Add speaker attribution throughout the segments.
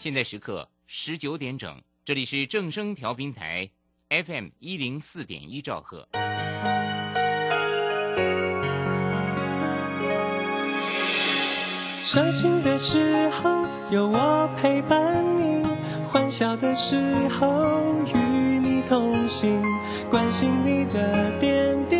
Speaker 1: 现在时刻十九点整，这里是正声调频台 FM 一零四点一兆赫。
Speaker 2: 伤心的时候有我陪伴你，欢笑的时候与你同行，关心你的点点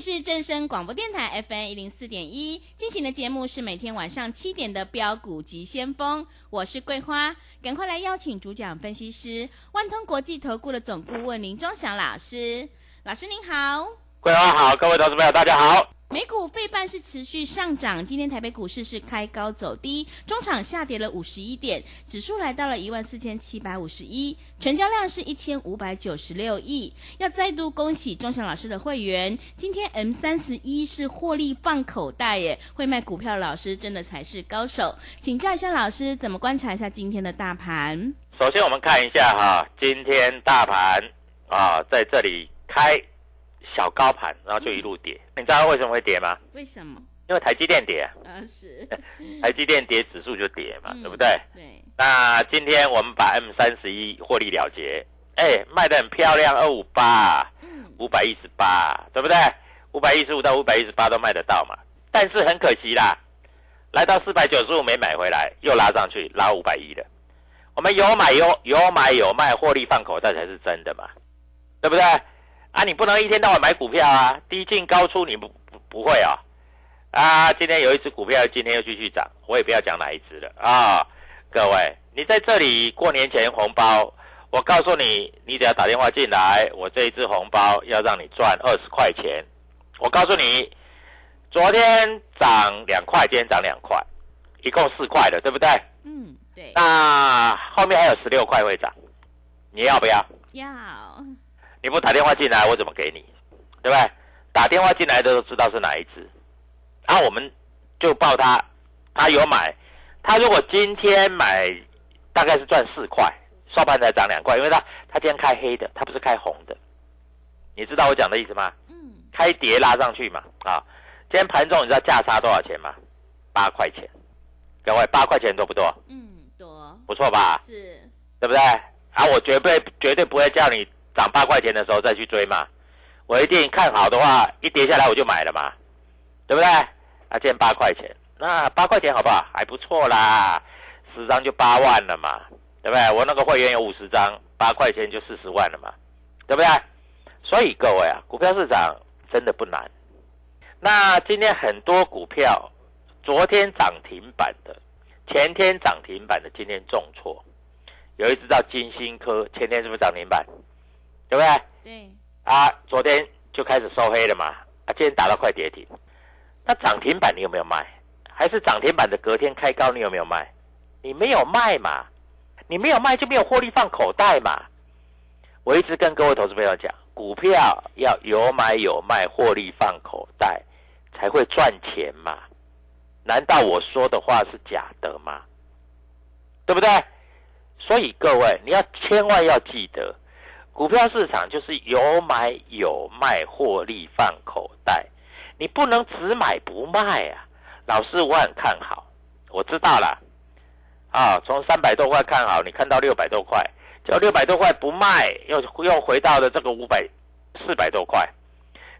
Speaker 3: 是正声广播电台 FM 一零四点一进行的节目是每天晚上七点的标股及先锋，我是桂花，赶快来邀请主讲分析师万通国际投顾的总顾问林忠祥老师，老师您好。
Speaker 4: 桂花好，各位投资朋友大家好。
Speaker 3: 美股费半是持续上涨，今天台北股市是开高走低，中场下跌了五十一点，指数来到了一万四千七百五十一，成交量是一千五百九十六亿。要再度恭喜钟祥老师的会员，今天 M 三十一是获利放口袋耶，会卖股票的老师真的才是高手。请教一下老师，怎么观察一下今天的大盘？
Speaker 4: 首先我们看一下哈，今天大盘啊在这里开小高盘，然后就一路跌。你知道为什么会跌吗？
Speaker 3: 为什么？
Speaker 4: 因为台积电跌啊，
Speaker 3: 啊，是，
Speaker 4: 台积电跌，指数就跌嘛，
Speaker 3: 嗯
Speaker 4: 对不对？
Speaker 3: 对，
Speaker 4: 那今天我们把 M 三十一获利了结，哎，卖的很漂亮，二五八，
Speaker 3: 嗯，
Speaker 4: 五百一十八，对不对？五百一十五到五百一十八都卖得到嘛。但是很可惜啦，来到四百九十五没买回来，又拉上去，拉五百一了。我们有买有有买有卖，获利放口袋才是真的嘛，对不对？啊，你不能一天到晚买股票啊，低进高出，你不不不会啊、啊，今天有一只股票，今天又继续涨，我也不要讲哪一只了啊。各位，你在这里过年前红包，我告诉你，你只要打电话进来，我这一支红包要让你赚二十块钱。我告诉你，昨天涨两块，今天涨两块，一共四块的，对不对？
Speaker 3: 嗯，对，
Speaker 4: 那后面还有十六块会涨，你要不要？
Speaker 3: 要，
Speaker 4: 你不打电话进来，我怎么给你？对不对？打电话进来的都知道是哪一只，啊，我们就报他，他有买，他如果今天买，大概是赚四块，收盘才涨两块，因为他他今天开黑的，他不是开红的，你知道我讲的意思吗？
Speaker 3: 嗯，
Speaker 4: 开跌拉上去嘛，啊，今天盘中你知道价差多少钱吗？八块钱，各位八块钱多不多？
Speaker 3: 嗯，多，
Speaker 4: 不错吧？
Speaker 3: 是，
Speaker 4: 对不对？啊，我绝对绝对不会叫你涨八块钱的时候再去追嘛，我一定看好的话，一跌下来我就买了嘛，对不对？啊，今天八块钱，那八块钱好不好？还不错啦，十张就八万了嘛，对不对？我那个会员有五十张，八块钱就四十万了嘛，对不对？所以各位啊，股票市场真的不难。那今天很多股票，昨天涨停板的，前天涨停板的，今天重挫。有一只叫金星科，前天是不是涨停板？对不对？
Speaker 3: 对，
Speaker 4: 啊，昨天就开始收黑了嘛，啊，今天打到快跌停。那涨停板你有没有卖？还是涨停板的隔天开高你有没有卖？你没有卖嘛，你没有卖就没有获利放口袋嘛。我一直跟各位投资朋友讲，股票要有买有卖，获利放口袋，才会赚钱嘛。难道我说的话是假的吗？对不对？所以各位，你要千万要记得，股票市场就是有买有卖，获利放口袋。你不能只买不卖啊！老师我很看好，我知道了，啊，从三百多块看好，你看到六百多块，就六百多块不卖，又又回到了这个五百四百多块。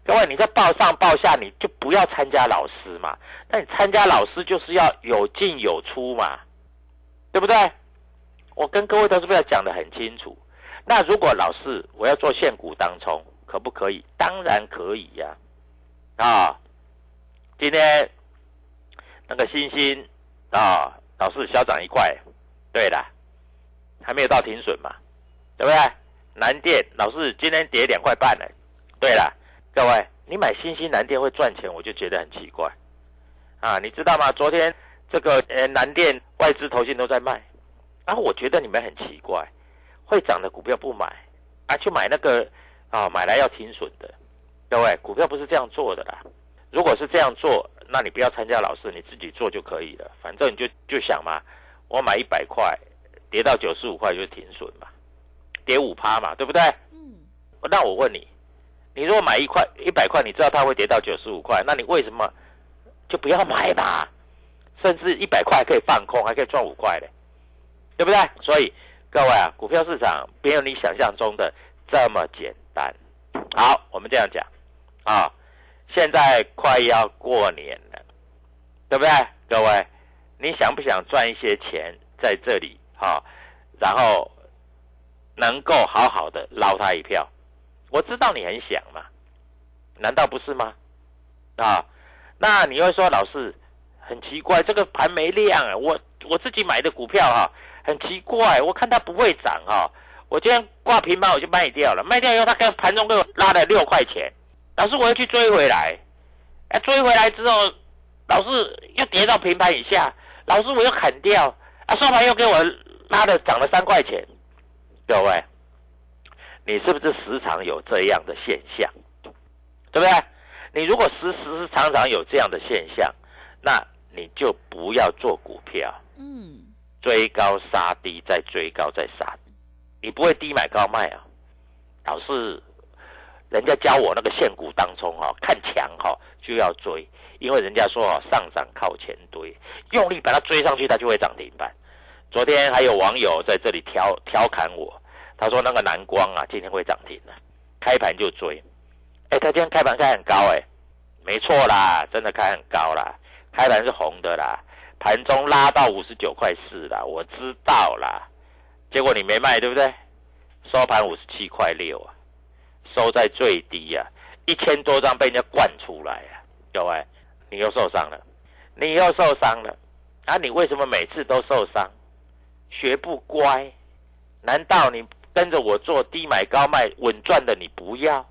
Speaker 4: 各位，你在报上报下，你就不要参加老师嘛。那你参加老师就是要有进有出嘛，对不对？我跟各位投资友讲的很清楚。那如果老师我要做现股当冲，可不可以？当然可以呀。啊，今天那个星星啊，老师小涨一块，对的，还没有到停损嘛，对不对？南电老师今天跌两块半呢，对了。各位，你买新兴南电会赚钱，我就觉得很奇怪，啊，你知道吗？昨天这个呃南电外资投信都在卖，然后我觉得你们很奇怪，会涨的股票不买，啊，去买那个啊买来要停损的，各位，股票不是这样做的啦。如果是这样做，那你不要参加老师，你自己做就可以了。反正你就就想嘛，我买一百块，跌到九十五块就停损嘛，跌五趴嘛，对不对？嗯。那我问你。你如果买一块一百块，你知道它会跌到九十五块，那你为什么就不要买吧？甚至一百块可以放空，还可以赚五块嘞，对不对？所以各位啊，股票市场没有你想象中的这么简单。好，我们这样讲啊，现在快要过年了，对不对？各位，你想不想赚一些钱在这里啊？然后能够好好的捞他一票？我知道你很想嘛，难道不是吗？啊，那你会说老师很奇怪，这个盘没量啊，我我自己买的股票哈，很奇怪，我看它不会涨哈，我今天挂平盘我就卖掉了，卖掉以后它跟盘中给我拉了六块钱，老师我要去追回来，哎，追回来之后，老师又跌到平盘以下，老师我又砍掉，啊，收盘又给我拉了涨了三块钱，各位。你是不是时常有这样的现象，对不对？你如果时时常常有这样的现象，那你就不要做股票。嗯，追高杀低，再追高再杀，你不会低买高卖啊？老是人家教我那个现股当中哈，看强哈就要追，因为人家说哦上涨靠前堆，用力把它追上去，它就会涨停板。昨天还有网友在这里调调侃我。他说：“那个蓝光啊，今天会涨停了，开盘就追。哎，他今天开盘开很高，哎，没错啦，真的开很高啦，开盘是红的啦，盘中拉到五十九块四啦，我知道啦。结果你没卖，对不对？收盘五十七块六啊，收在最低呀，一千多张被人家灌出来啊，各位，你又受伤了，你又受伤了啊！你为什么每次都受伤？学不乖？难道你？”跟着我做低买高卖稳赚的，你不要，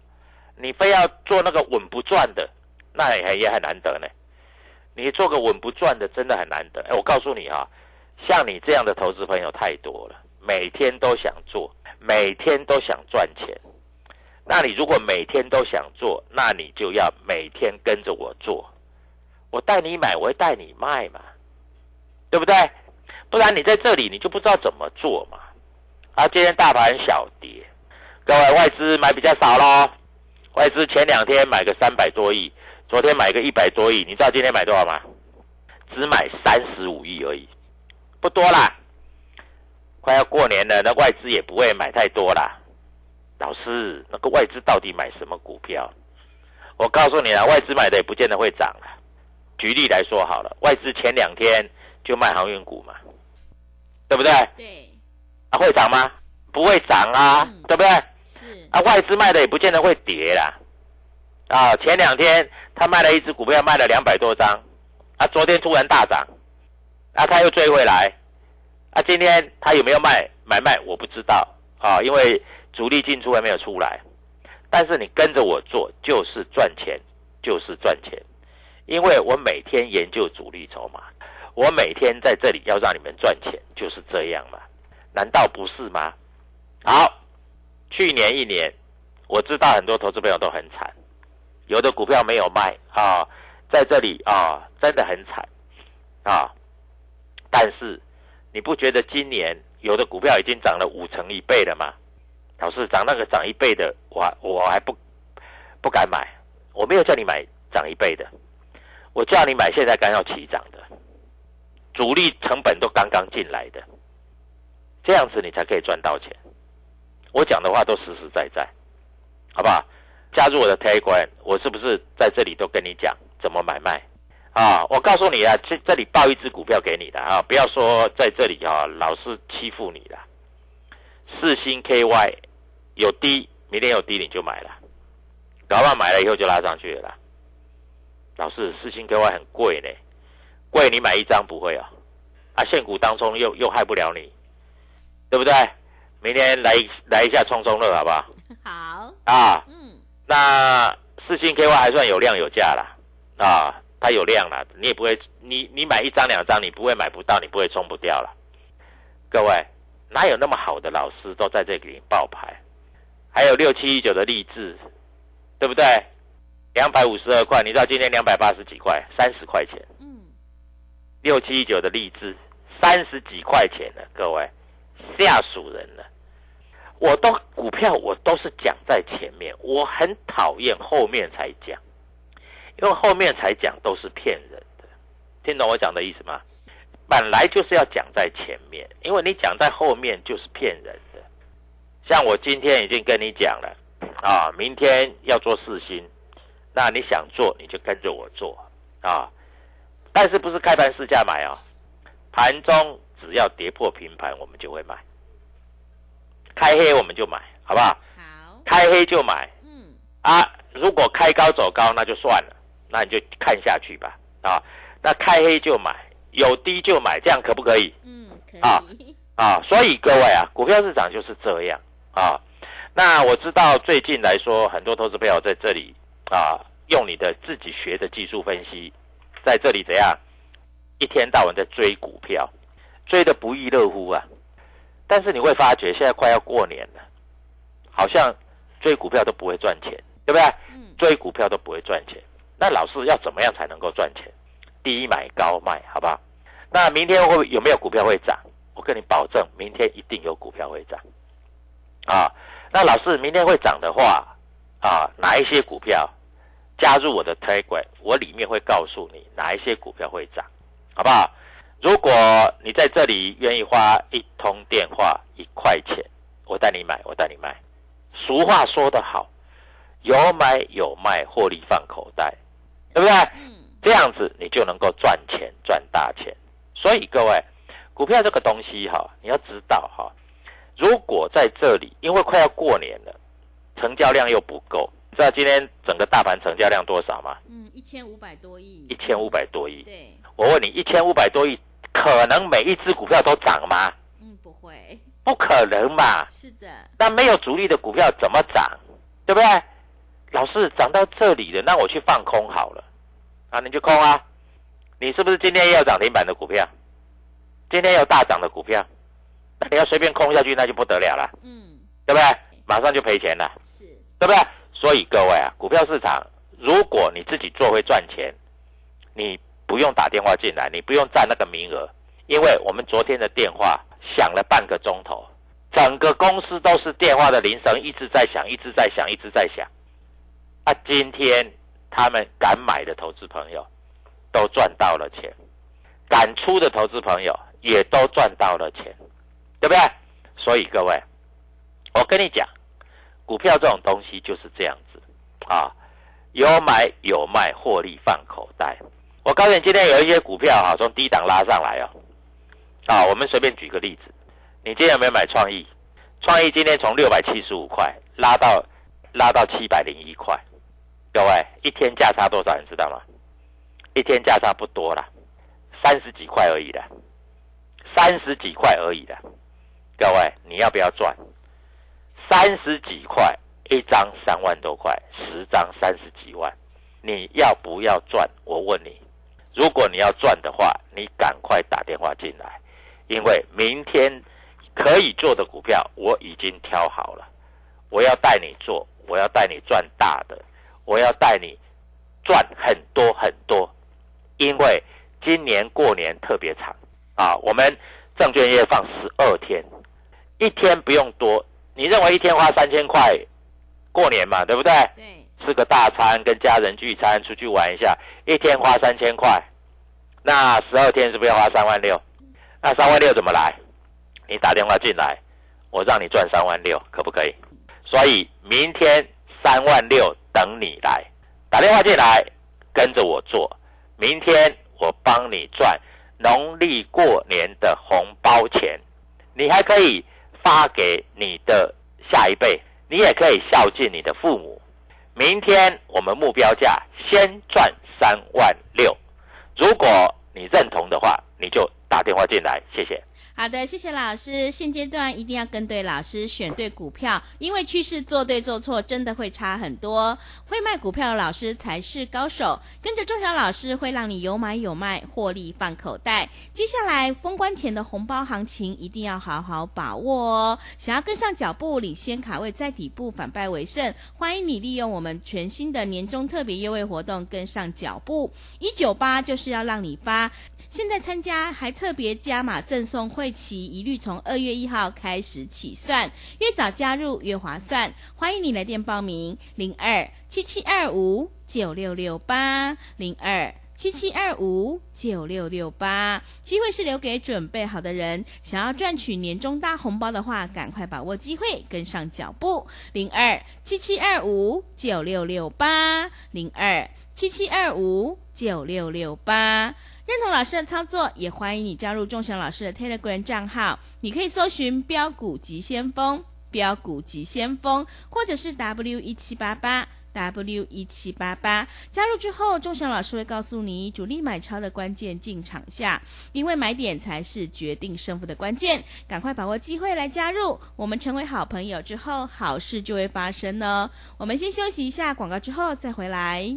Speaker 4: 你非要做那个稳不赚的，那也也很难得呢。你做个稳不赚的，真的很难得。哎，我告诉你啊，像你这样的投资朋友太多了，每天都想做，每天都想赚钱。那你如果每天都想做，那你就要每天跟着我做，我带你买，我会带你卖嘛，对不对？不然你在这里，你就不知道怎么做嘛。啊，今天大盘小跌，各位外资买比较少喽。外资前两天买个三百多亿，昨天买个一百多亿，你知道今天买多少吗？只买三十五亿而已，不多啦。快要过年了，那外资也不会买太多啦。老师，那个外资到底买什么股票？我告诉你啊，外资买的也不见得会涨了。举例来说好了，外资前两天就卖航运股嘛，对不对？
Speaker 3: 对。
Speaker 4: 会涨吗？不会涨啊，对不对？是啊，外资卖的也不见得会跌啦。啊，前两天他卖了一只股票，卖了两百多张，啊，昨天突然大涨，啊，他又追回来，啊，今天他有没有卖买卖我不知道啊，因为主力进出还没有出来。但是你跟着我做就是赚钱，就是赚钱，因为我每天研究主力筹码，我每天在这里要让你们赚钱，就是这样嘛。难道不是吗？好，去年一年，我知道很多投资朋友都很惨，有的股票没有卖啊，在这里啊，真的很惨啊。但是你不觉得今年有的股票已经涨了五成一倍了吗？老师涨那个涨一倍的，我我还不不敢买，我没有叫你买涨一倍的，我叫你买现在刚要起涨的，主力成本都刚刚进来的，这样子你才可以赚到钱。我讲的话都实实在在，好不好？加入我的 Telegram，我是不是在这里都跟你讲怎么买卖？啊，我告诉你啊，这这里报一只股票给你的啊，不要说在这里啊，老是欺负你了。四星 KY 有低，明天有低你就买了，搞不好买了以后就拉上去了。老师，四星 KY 很贵呢，贵你买一张不会啊？啊，现股当中又又害不了你，对不对？明天来来一下冲冲乐好不好？
Speaker 3: 好
Speaker 4: 啊，
Speaker 3: 嗯，
Speaker 4: 那四星 KY 还算有量有价啦，啊，它有量了，你也不会，你你买一张两张，你不会买不到，你不会冲不掉了。各位，哪有那么好的老师都在这里爆牌？还有六七一九的励志，对不对？两百五十二块，你知道今天两百八十几块，三十块钱。
Speaker 3: 嗯，
Speaker 4: 六七一九的励志，三十几块钱了，各位，吓死人了。我都股票我都是讲在前面，我很讨厌后面才讲，因为后面才讲都是骗人的。听懂我讲的意思吗？本来就是要讲在前面，因为你讲在后面就是骗人的。像我今天已经跟你讲了，啊，明天要做四星，那你想做你就跟着我做啊，但是不是开盘市价买啊？盘中只要跌破平盘，我们就会买。开黑我们就买，好不好？
Speaker 3: 好，
Speaker 4: 开黑就买
Speaker 3: 嗯，
Speaker 4: 啊！如果开高走高，那就算了，那你就看下去吧啊！那开黑就买，有低就买，这样可不可以
Speaker 3: 嗯，可
Speaker 4: 啊
Speaker 3: 以，
Speaker 4: 啊？所以各位啊，股票市场就是这样啊。那我知道最近来说，很多投资朋友在这里啊，用你的自己学的技术分析，在这里怎样，一天到晚在追股票，追的不亦乐乎啊！但是你会发觉，现在快要过年了，好像追股票都不会赚钱，对不对？
Speaker 3: 嗯，
Speaker 4: 追股票都不会赚钱。那老师要怎么样才能够赚钱？低买高卖，好不好？那明天会有没有股票会涨？我跟你保证，明天一定有股票会涨。啊，那老师明天会涨的话，啊，哪一些股票加入我的 Telegram，我里面会告诉你哪一些股票会涨，好不好？如果你在这里愿意花一通电话一块钱，我带你买，我带你卖。俗话说得好，有买有卖，获利放口袋，对不对？
Speaker 3: 嗯，
Speaker 4: 这样子你就能够赚钱赚大钱。所以各位，股票这个东西哈，你要知道哈，如果在这里，因为快要过年了，成交量又不够，你知道今天整个大盘成交量多少吗？
Speaker 3: 嗯，一千五百多亿，
Speaker 4: 一千五百多亿。
Speaker 3: 对，
Speaker 4: 我问你，一千五百多亿，可能每一只股票都涨吗？
Speaker 3: 嗯，不会，
Speaker 4: 不可能嘛！
Speaker 3: 是的，
Speaker 4: 那没有主力的股票怎么涨？对不对？老师涨到这里了，那我去放空好了，啊，你就空啊！你是不是今天也有涨停板的股票？今天有大涨的股票，那你要随便空下去，那就不得了了，
Speaker 3: 嗯，
Speaker 4: 对不对？马上就赔钱了，
Speaker 3: 是，
Speaker 4: 对不对？所以各位啊，股票市场，如果你自己做会赚钱，你不用打电话进来，你不用占那个名额，因为我们昨天的电话响了半个钟头，整个公司都是电话的铃声一直在响，一直在响，一直在响。啊，今天他们敢买的投资朋友都赚到了钱，敢出的投资朋友也都赚到了钱，对不对？所以各位，我跟你讲，股票这种东西就是这样子啊，有买有卖，获利放口袋。我告诉你，今天有一些股票哈、从低档拉上来哦，啊，我们随便举个例子，你今天有没有买创意？创意今天从六百七十五块拉到拉到七百零一块，各位一天价差多少？你知道吗？一天价差不多啦，三十几块而已的，三十几块而已的。各位，你要不要赚？三十几块一张，三万多块，十张三十几万，你要不要赚？我问你，如果你要赚的话，你赶快打电话进来，因为明天可以做的股票我已经挑好了，我要带你做，我要带你赚大的，我要带你赚很多很多，因为今年过年特别长啊，我们证券业放十二天，一天不用多，你认为一天花三千块过年嘛，对不对？
Speaker 3: 对，
Speaker 4: 吃个大餐，跟家人聚餐，出去玩一下，一天花三千块，那十二天是不是要花三万六？那三万六怎么来？你打电话进来，我让你赚三万六，可不可以？所以明天三万六等你来，打电话进来，跟着我做，明天我帮你赚农历过年的红包钱，你还可以发给你的下一辈，你也可以孝敬你的父母。明天我们目标价先赚三万六，如果你认同的话，你就打电话进来，谢谢。
Speaker 3: 好的，谢谢老师。现阶段一定要跟对老师，选对股票，因为趋势做对做错真的会差很多。会卖股票的老师才是高手，跟着钟祥老师会让你有买有卖，获利放口袋。接下来封关前的红包行情一定要好好把握哦。想要跟上脚步，领先卡位在底部，反败为胜，欢迎你利用我们全新的年终特别优惠活动跟上脚步。一九八就是要让你发。现在参加还特别加码赠送会期，一律从二月一号开始起算，越早加入越划算。欢迎你来电报名：零二七七二五九六六八零二七七二五九六六八。机会是留给准备好的人，想要赚取年终大红包的话，赶快把握机会，跟上脚步。零二七七二五九六六八零二七七二五九六六八。认同老师的操作，也欢迎你加入钟祥老师的 Telegram 账号。你可以搜寻“标股急先锋”、“标股急先锋”，或者是 W 一七八八 W 一七八八。加入之后，钟祥老师会告诉你主力买超的关键进场下，因为买点才是决定胜负的关键。赶快把握机会来加入，我们成为好朋友之后，好事就会发生呢。我们先休息一下广告，之后再回来。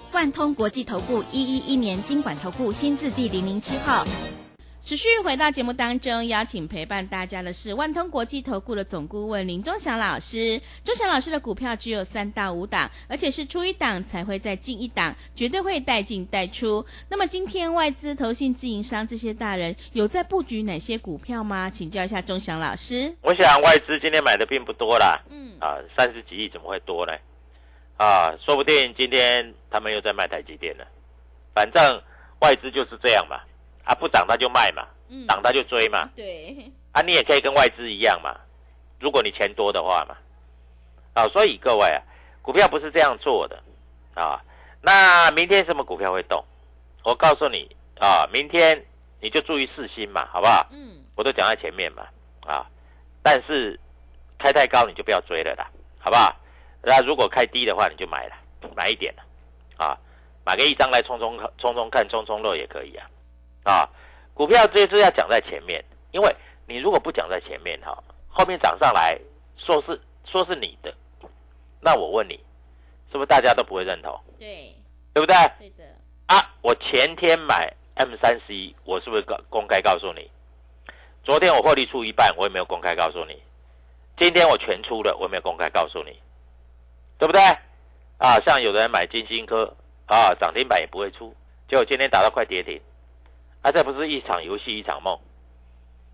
Speaker 5: 万通国际投顾一一一年经管投顾新字第零零七号。
Speaker 3: 持续回到节目当中，邀请陪伴大家的是万通国际投顾的总顾问林忠祥老师。忠祥老师的股票只有三到五档，而且是出一档才会再进一档，绝对会带进带出。那么今天外资、投信、自营商这些大人有在布局哪些股票吗？请教一下忠祥老师。
Speaker 4: 我想外资今天买的并不多啦，嗯，啊，三十几亿怎么会多呢？啊，说不定今天他们又在卖台积电了。反正外资就是这样嘛，啊，不涨他就卖嘛，涨他就追嘛。
Speaker 3: 对，
Speaker 4: 啊，你也可以跟外资一样嘛，如果你钱多的话嘛。啊，所以各位啊，股票不是这样做的啊。那明天什么股票会动？我告诉你啊，明天你就注意四星嘛，好不好？嗯，我都讲在前面嘛，啊，但是开太高你就不要追了啦，好不好？那如果开低的话，你就买了，买一点了，啊，买个一张来冲冲冲冲看，冲冲乐也可以啊，啊，股票这次要讲在前面，因为你如果不讲在前面哈，后面涨上来说是说是你的，那我问你，是不是大家都不会认同？
Speaker 3: 对，
Speaker 4: 对不对？
Speaker 3: 对的。
Speaker 4: 啊，我前天买 M 三十一，我是不是公公开告诉你？昨天我获利出一半，我也没有公开告诉你。今天我全出了，我也没有公开告诉你。对不对？啊，像有的人买金星科啊，涨停板也不会出，结果今天打到快跌停，啊，这不是一场游戏一场梦，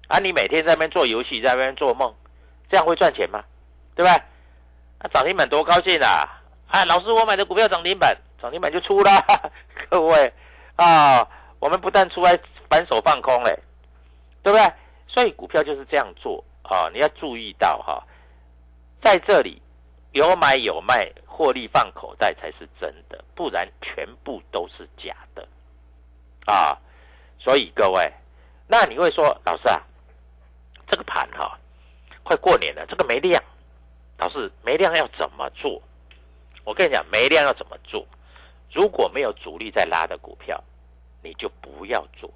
Speaker 4: 啊，你每天在那边做游戏，在那边做梦，这样会赚钱吗？对不对？啊，涨停板多高兴啊！啊，老师，我买的股票涨停板，涨停板就出了，各位啊，我们不但出来反手放空嘞，对不对？所以股票就是这样做啊，你要注意到哈，在这里。有买有卖，获利放口袋才是真的，不然全部都是假的啊！所以各位，那你会说，老师啊，这个盘哈，快过年了，这个没量，老师没量要怎么做？我跟你讲，没量要怎么做？如果没有主力在拉的股票，你就不要做。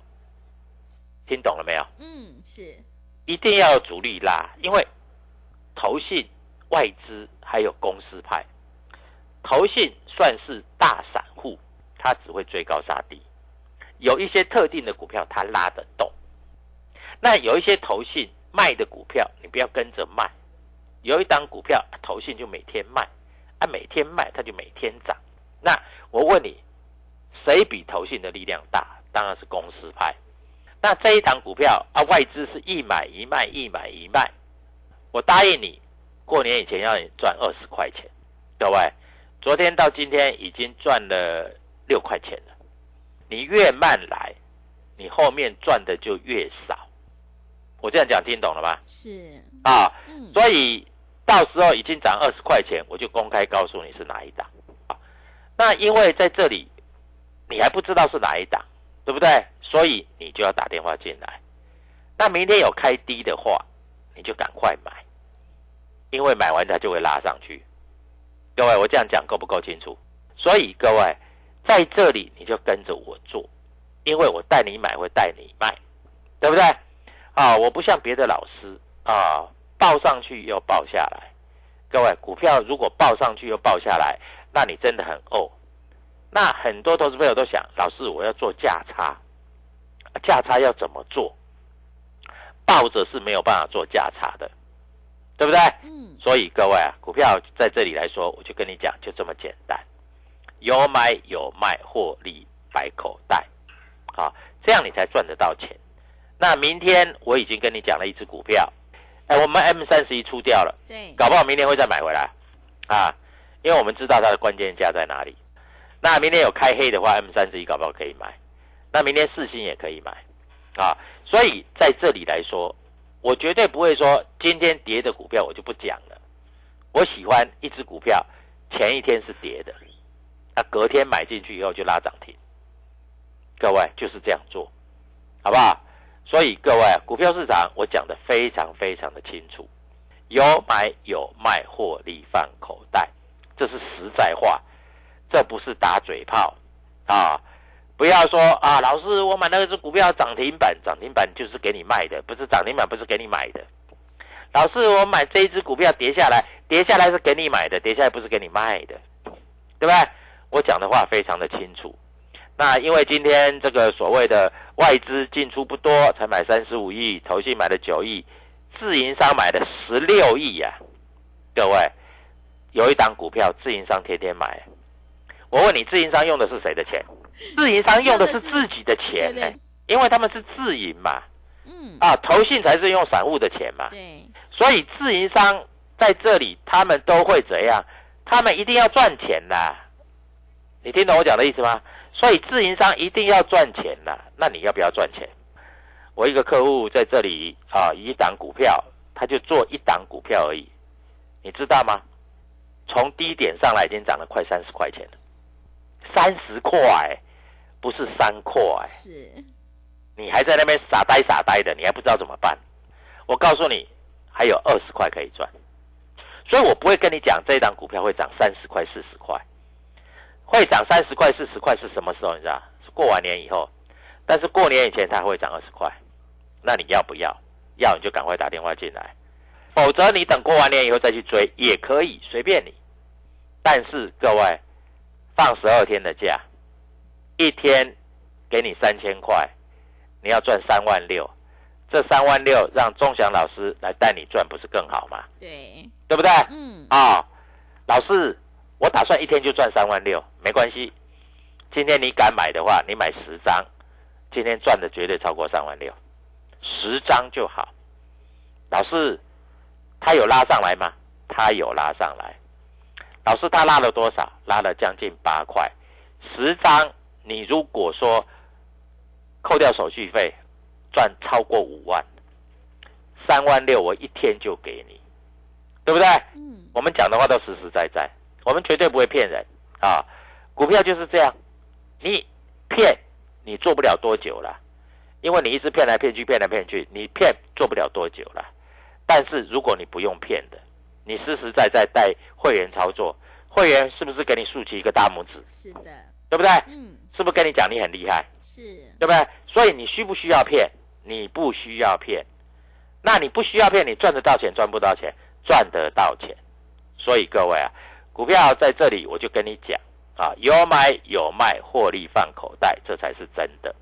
Speaker 4: 听懂了没有？
Speaker 3: 嗯，是，
Speaker 4: 一定要有主力拉，因为投信。外资还有公司派，投信算是大散户，他只会追高杀低，有一些特定的股票它拉得动，那有一些投信卖的股票，你不要跟着卖。有一档股票投信就每天卖，啊，每天卖它就每天涨。那我问你，谁比投信的力量大？当然是公司派。那这一档股票啊，外资是一买一卖，一买一卖。我答应你，过年以前要你赚二十块钱，各位，昨天到今天已经赚了六块钱了。你越慢来，你后面赚的就越少。我这样讲听懂了吗？
Speaker 3: 是
Speaker 4: 啊，
Speaker 3: 嗯
Speaker 4: 所以到时候已经涨二十块钱，我就公开告诉你是哪一档啊。那因为在这里你还不知道是哪一档，对不对？所以你就要打电话进来。那明天有开低的话，你就赶快买，因为买完它就会拉上去。各位，我这样讲够不够清楚？所以各位在这里你就跟着我做，因为我带你买会带你卖，对不对？啊，我不像别的老师啊，报上去又报下来。各位，股票如果报上去又报下来，那你真的很哦。那很多投资朋友都想，老师我要做价差，价差要怎么做？抱着是没有办法做价差的，对不对？
Speaker 3: 嗯。
Speaker 4: 所以各位啊，股票在这里来说，我就跟你讲，就这么简单，有买有卖，获利摆口袋，好，这样你才赚得到钱。那明天我已经跟你讲了一只股票，哎，我们 M 三十一出掉了，
Speaker 3: 对。
Speaker 4: 搞不好明天会再买回来，啊，因为我们知道它的关键价在哪里。那明天有开黑的话，M 三十一搞不好可以买，那明天四星也可以买，啊，所以在这里来说，我绝对不会说今天跌的股票我就不讲了。我喜欢一只股票前一天是跌的，那隔天买进去以后就拉涨停。各位就是这样做，好不好？所以各位，股票市场我讲的非常非常的清楚，有买有卖，获利放口袋，这是实在话，这不是打嘴炮啊！不要说啊，老师，我买那只股票涨停板，涨停板就是给你卖的，不是涨停板不是给你买的。老师，我买这一只股票跌下来，跌下来是给你买的，跌下来不是给你卖的，对不对？我讲的话非常的清楚。那因为今天这个所谓的外资进出不多，才买三十五亿，投信买了九亿，自营商买了十六亿呀、各位，有一档股票自营商天天买，我问你，自营商用的是谁的钱？自营商用的是自己的钱、
Speaker 3: 对对
Speaker 4: 因为他们是自营嘛，
Speaker 3: 嗯
Speaker 4: 啊，投信才是用散户的钱嘛，
Speaker 3: 对
Speaker 4: 所以自营商在这里，他们都会怎样？他们一定要赚钱啦。你听懂我讲的意思吗？所以自营商一定要赚钱啦。那你要不要赚钱？我一个客户在这里啊，一档股票，他就做一档股票而已，你知道吗？从低点上来已经涨了快三十块钱了，三十块，不是三块。
Speaker 3: 是
Speaker 4: 你还在那边傻呆傻呆的，你还不知道怎么办。我告诉你，还有二十块可以赚，所以我不会跟你讲这一档股票会涨三十块、四十块，会涨三十块、四十块是什么时候？你知道？是过完年以后，但是过年以前它会涨二十块，那你要不要？要你就赶快打电话进来，否则你等过完年以后再去追也可以，随便你。但是各位，放十二天的假，一天给你三千块。你要赚三万六，这三万六让钟祥老师来带你赚，不是更好吗？
Speaker 3: 对
Speaker 4: 对不对？
Speaker 3: 嗯
Speaker 4: 啊、老师，我打算一天就赚三万六，没关系。今天你敢买的话，你买十张，今天赚的绝对超过三万六，十张就好。老师，他有拉上来吗？他有拉上来。老师，他拉了多少？拉了将近八块，十张。你如果说扣掉手续费，赚超过五万，三万六我一天就给你，对不对？
Speaker 3: 嗯
Speaker 4: 我们讲的话都实实在在，我们绝对不会骗人啊！股票就是这样，你骗你做不了多久了，因为你一直骗来骗去，骗来骗去，你骗做不了多久了。但是如果你不用骗的，你实实在在带会员操作，会员是不是给你竖起一个大拇指，
Speaker 3: 是的
Speaker 4: 对不对？
Speaker 3: 嗯
Speaker 4: 是不是跟你讲你很厉害？
Speaker 3: 是
Speaker 4: 对不对？所以你需不需要骗？你不需要骗。那你不需要骗，你赚得到钱赚不到钱？赚得到钱。所以各位啊，股票在这里我就跟你讲啊，有买有卖，获利放口袋，这才是真的。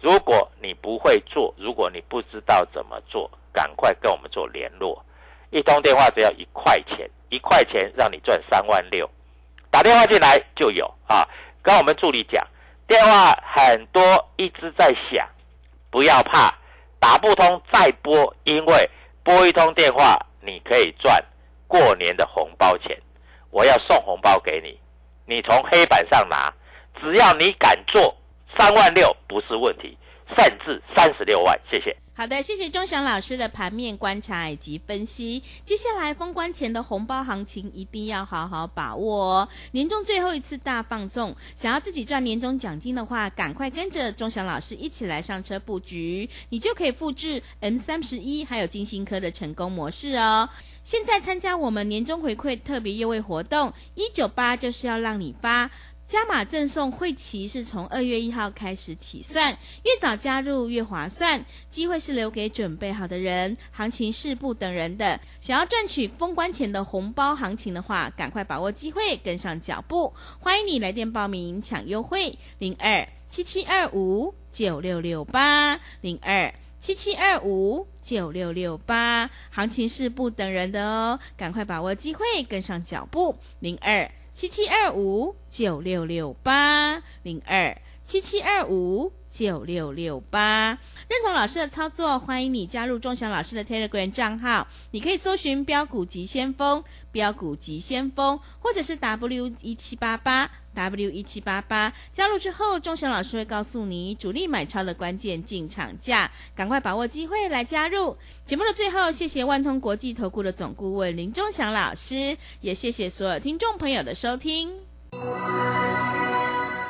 Speaker 4: 如果你不会做，如果你不知道怎么做，赶快跟我们做联络。一通电话只要一块钱，一块钱让你赚三万六。打电话进来就有啊，跟我们助理讲，电话很多一直在响，不要怕，打不通再拨，因为拨一通电话你可以赚过年的红包钱。我要送红包给你，你从黑板上拿，只要你敢做，三万六不是问题，甚至三十六万。谢谢。
Speaker 3: 好的，谢谢钟祥老师的盘面观察以及分析。接下来封关前的红包行情一定要好好把握哦。年终最后一次大放送，想要自己赚年终奖金的话，赶快跟着钟祥老师一起来上车布局，你就可以复制 M 三十一还有金星科的成功模式哦。现在参加我们年终回馈特别优惠活动，一九八就是要让你发。加码赠送会期是从二月一号开始起算，越早加入越划算。机会是留给准备好的人，行情是不等人的。想要赚取封关前的红包行情的话，赶快把握机会，跟上脚步。欢迎你来电报名抢优惠，零二七七二五九六六八零二七七二五九六六八。行情是不等人的哦，赶快把握机会，跟上脚步，零二。七七二五九六六八零二。七七二五九六六八，认同老师的操作，欢迎你加入钟祥老师的 Telegram 账号。你可以搜寻“标股急先锋”、“标股急先锋”，或者是 W 一七八八 W 一七八八。加入之后，钟祥老师会告诉你主力买超的关键进场价，赶快把握机会来加入。节目的最后，谢谢万通国际投顾的总顾问林钟祥老师，也谢谢所有听众朋友的收听。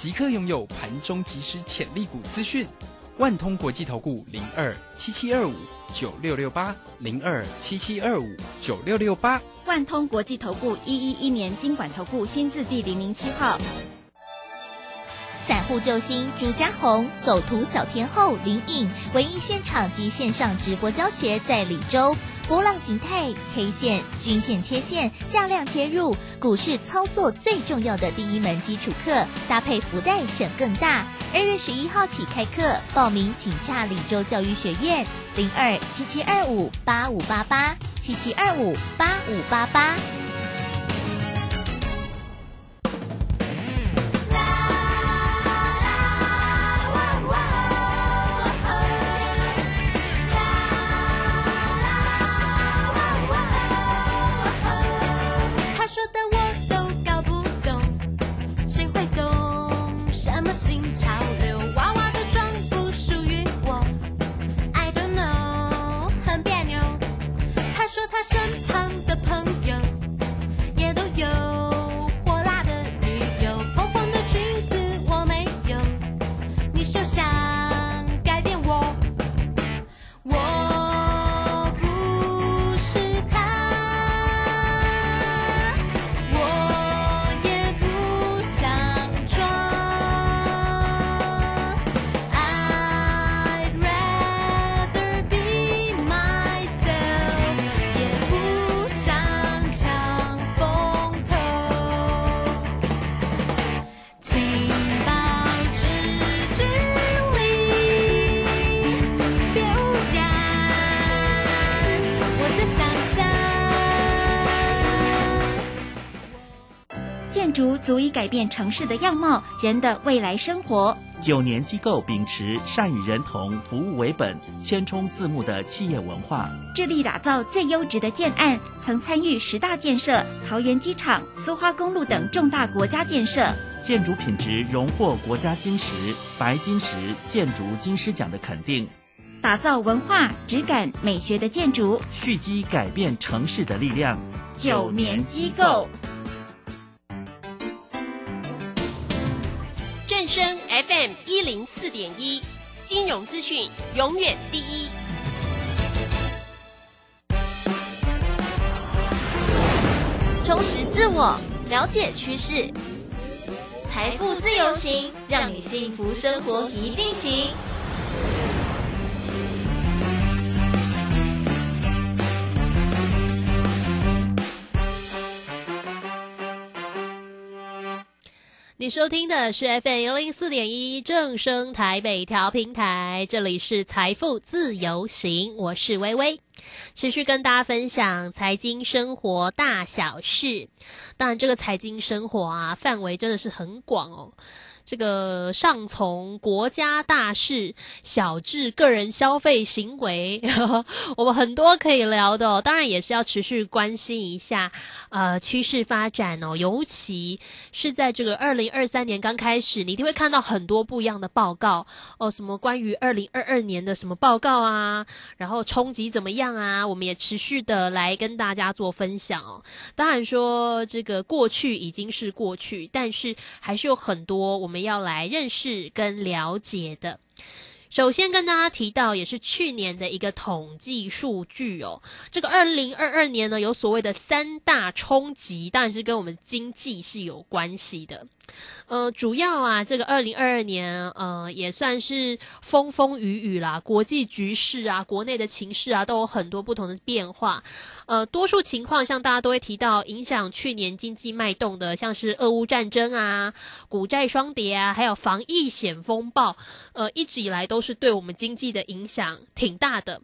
Speaker 6: 即刻拥有盘中即时潜力股资讯，万通国际投顾零二七七二五九六六八零二七七二五九六六八，
Speaker 5: 万通国际投顾一一一年经管投顾新字第零零七号。
Speaker 7: 散户救星朱家红，走图小天后林颖，唯一现场及线上直播教学在李州。波浪形态、K 线、均线切线、价量切入，股市操作最重要的第一门基础课，搭配福袋省更大。二月十一号起开课，报名请洽李州教育学院零二七七二五八五八八七七二五八五八八。
Speaker 5: 足以改变城市的样貌，人的未来生活。
Speaker 8: 九年机构秉持善与人同、服务为本、千冲字幕的企业文化，
Speaker 5: 致力打造最优质的建案，曾参与十大建设、桃园机场、苏花公路等重大国家建设。
Speaker 8: 建筑品质荣获国家金石、白金石建筑金狮奖的肯定，
Speaker 5: 打造文化、质感、美学的建筑。
Speaker 8: 蓄积改变城市的力量。
Speaker 5: 九年机构，
Speaker 9: 声 FM 一零四点一，金融资讯永远第一。
Speaker 10: 充实自我，了解趋势，财富自由行，让你幸福生活一定行。
Speaker 9: 你收听的是 FM 幺零四点一正声台北调频台，这里是财富自由行，我是微微，持续跟大家分享财经生活大小事。当然，这个财经生活啊，范围真的是很广哦。这个上从国家大事，小至个人消费行为，我们很多可以聊的、当然也是要持续关心一下呃趋势发展哦，尤其是在这个二零二三年刚开始，你一定会看到很多不一样的报告哦，什么关于二零二二年的什么报告啊，然后冲击怎么样啊，我们也持续的来跟大家做分享哦。当然说这个过去已经是过去，但是还是有很多我们要来认识跟了解的。首先跟大家提到，也是去年的一个统计数据哦。这个二零二二年呢，有所谓的三大冲击，当然是跟我们经济是有关系的。呃，主要啊，这个二零二二年，呃，也算是风风雨雨啦，国际局势啊，国内的情势啊，都有很多不同的变化。呃，多数情况像大家都会提到，影响去年经济脉动的，像是俄乌战争啊、股债双跌啊，还有防疫险风暴，呃，一直以来都是对我们经济的影响挺大的。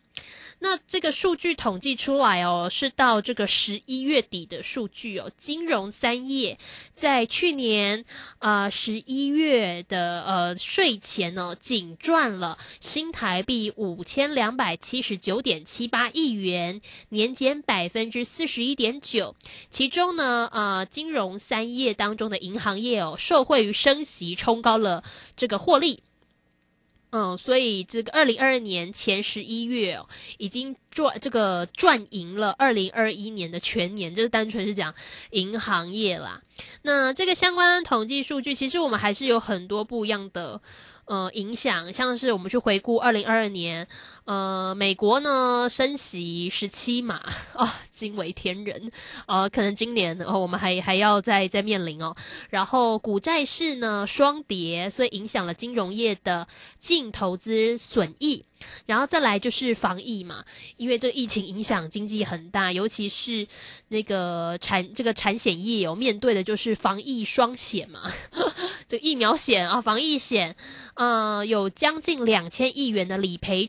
Speaker 9: 那这个数据统计出来哦，是到这个十一月底的数据哦。金融三业在去年啊十一月的呃税前呢，仅赚了新台币五千两百七十九点七八亿元，年减百分之四十一点九。其中呢，呃，金融三业当中的银行业哦，受惠于升息，冲高了这个获利。嗯，所以这个二零二二年前十一月，已经赚这个赚赢了二零二一年的全年，就是单纯是讲银行业啦。那这个相关统计数据，其实我们还是有很多不一样的呃影响，像是我们去回顾二零二二年，呃，美国呢升息十七码啊，惊为天人，呃，可能今年哦我们还还要再再面临哦。然后股债市呢双跌，所以影响了金融业的净投资损益。然后再来就是防疫嘛，因为这个疫情影响经济很大，尤其是那个产这个产险业有面对的就是防疫双险嘛，这疫苗险啊，防疫险，呃，有将近两千亿元的理赔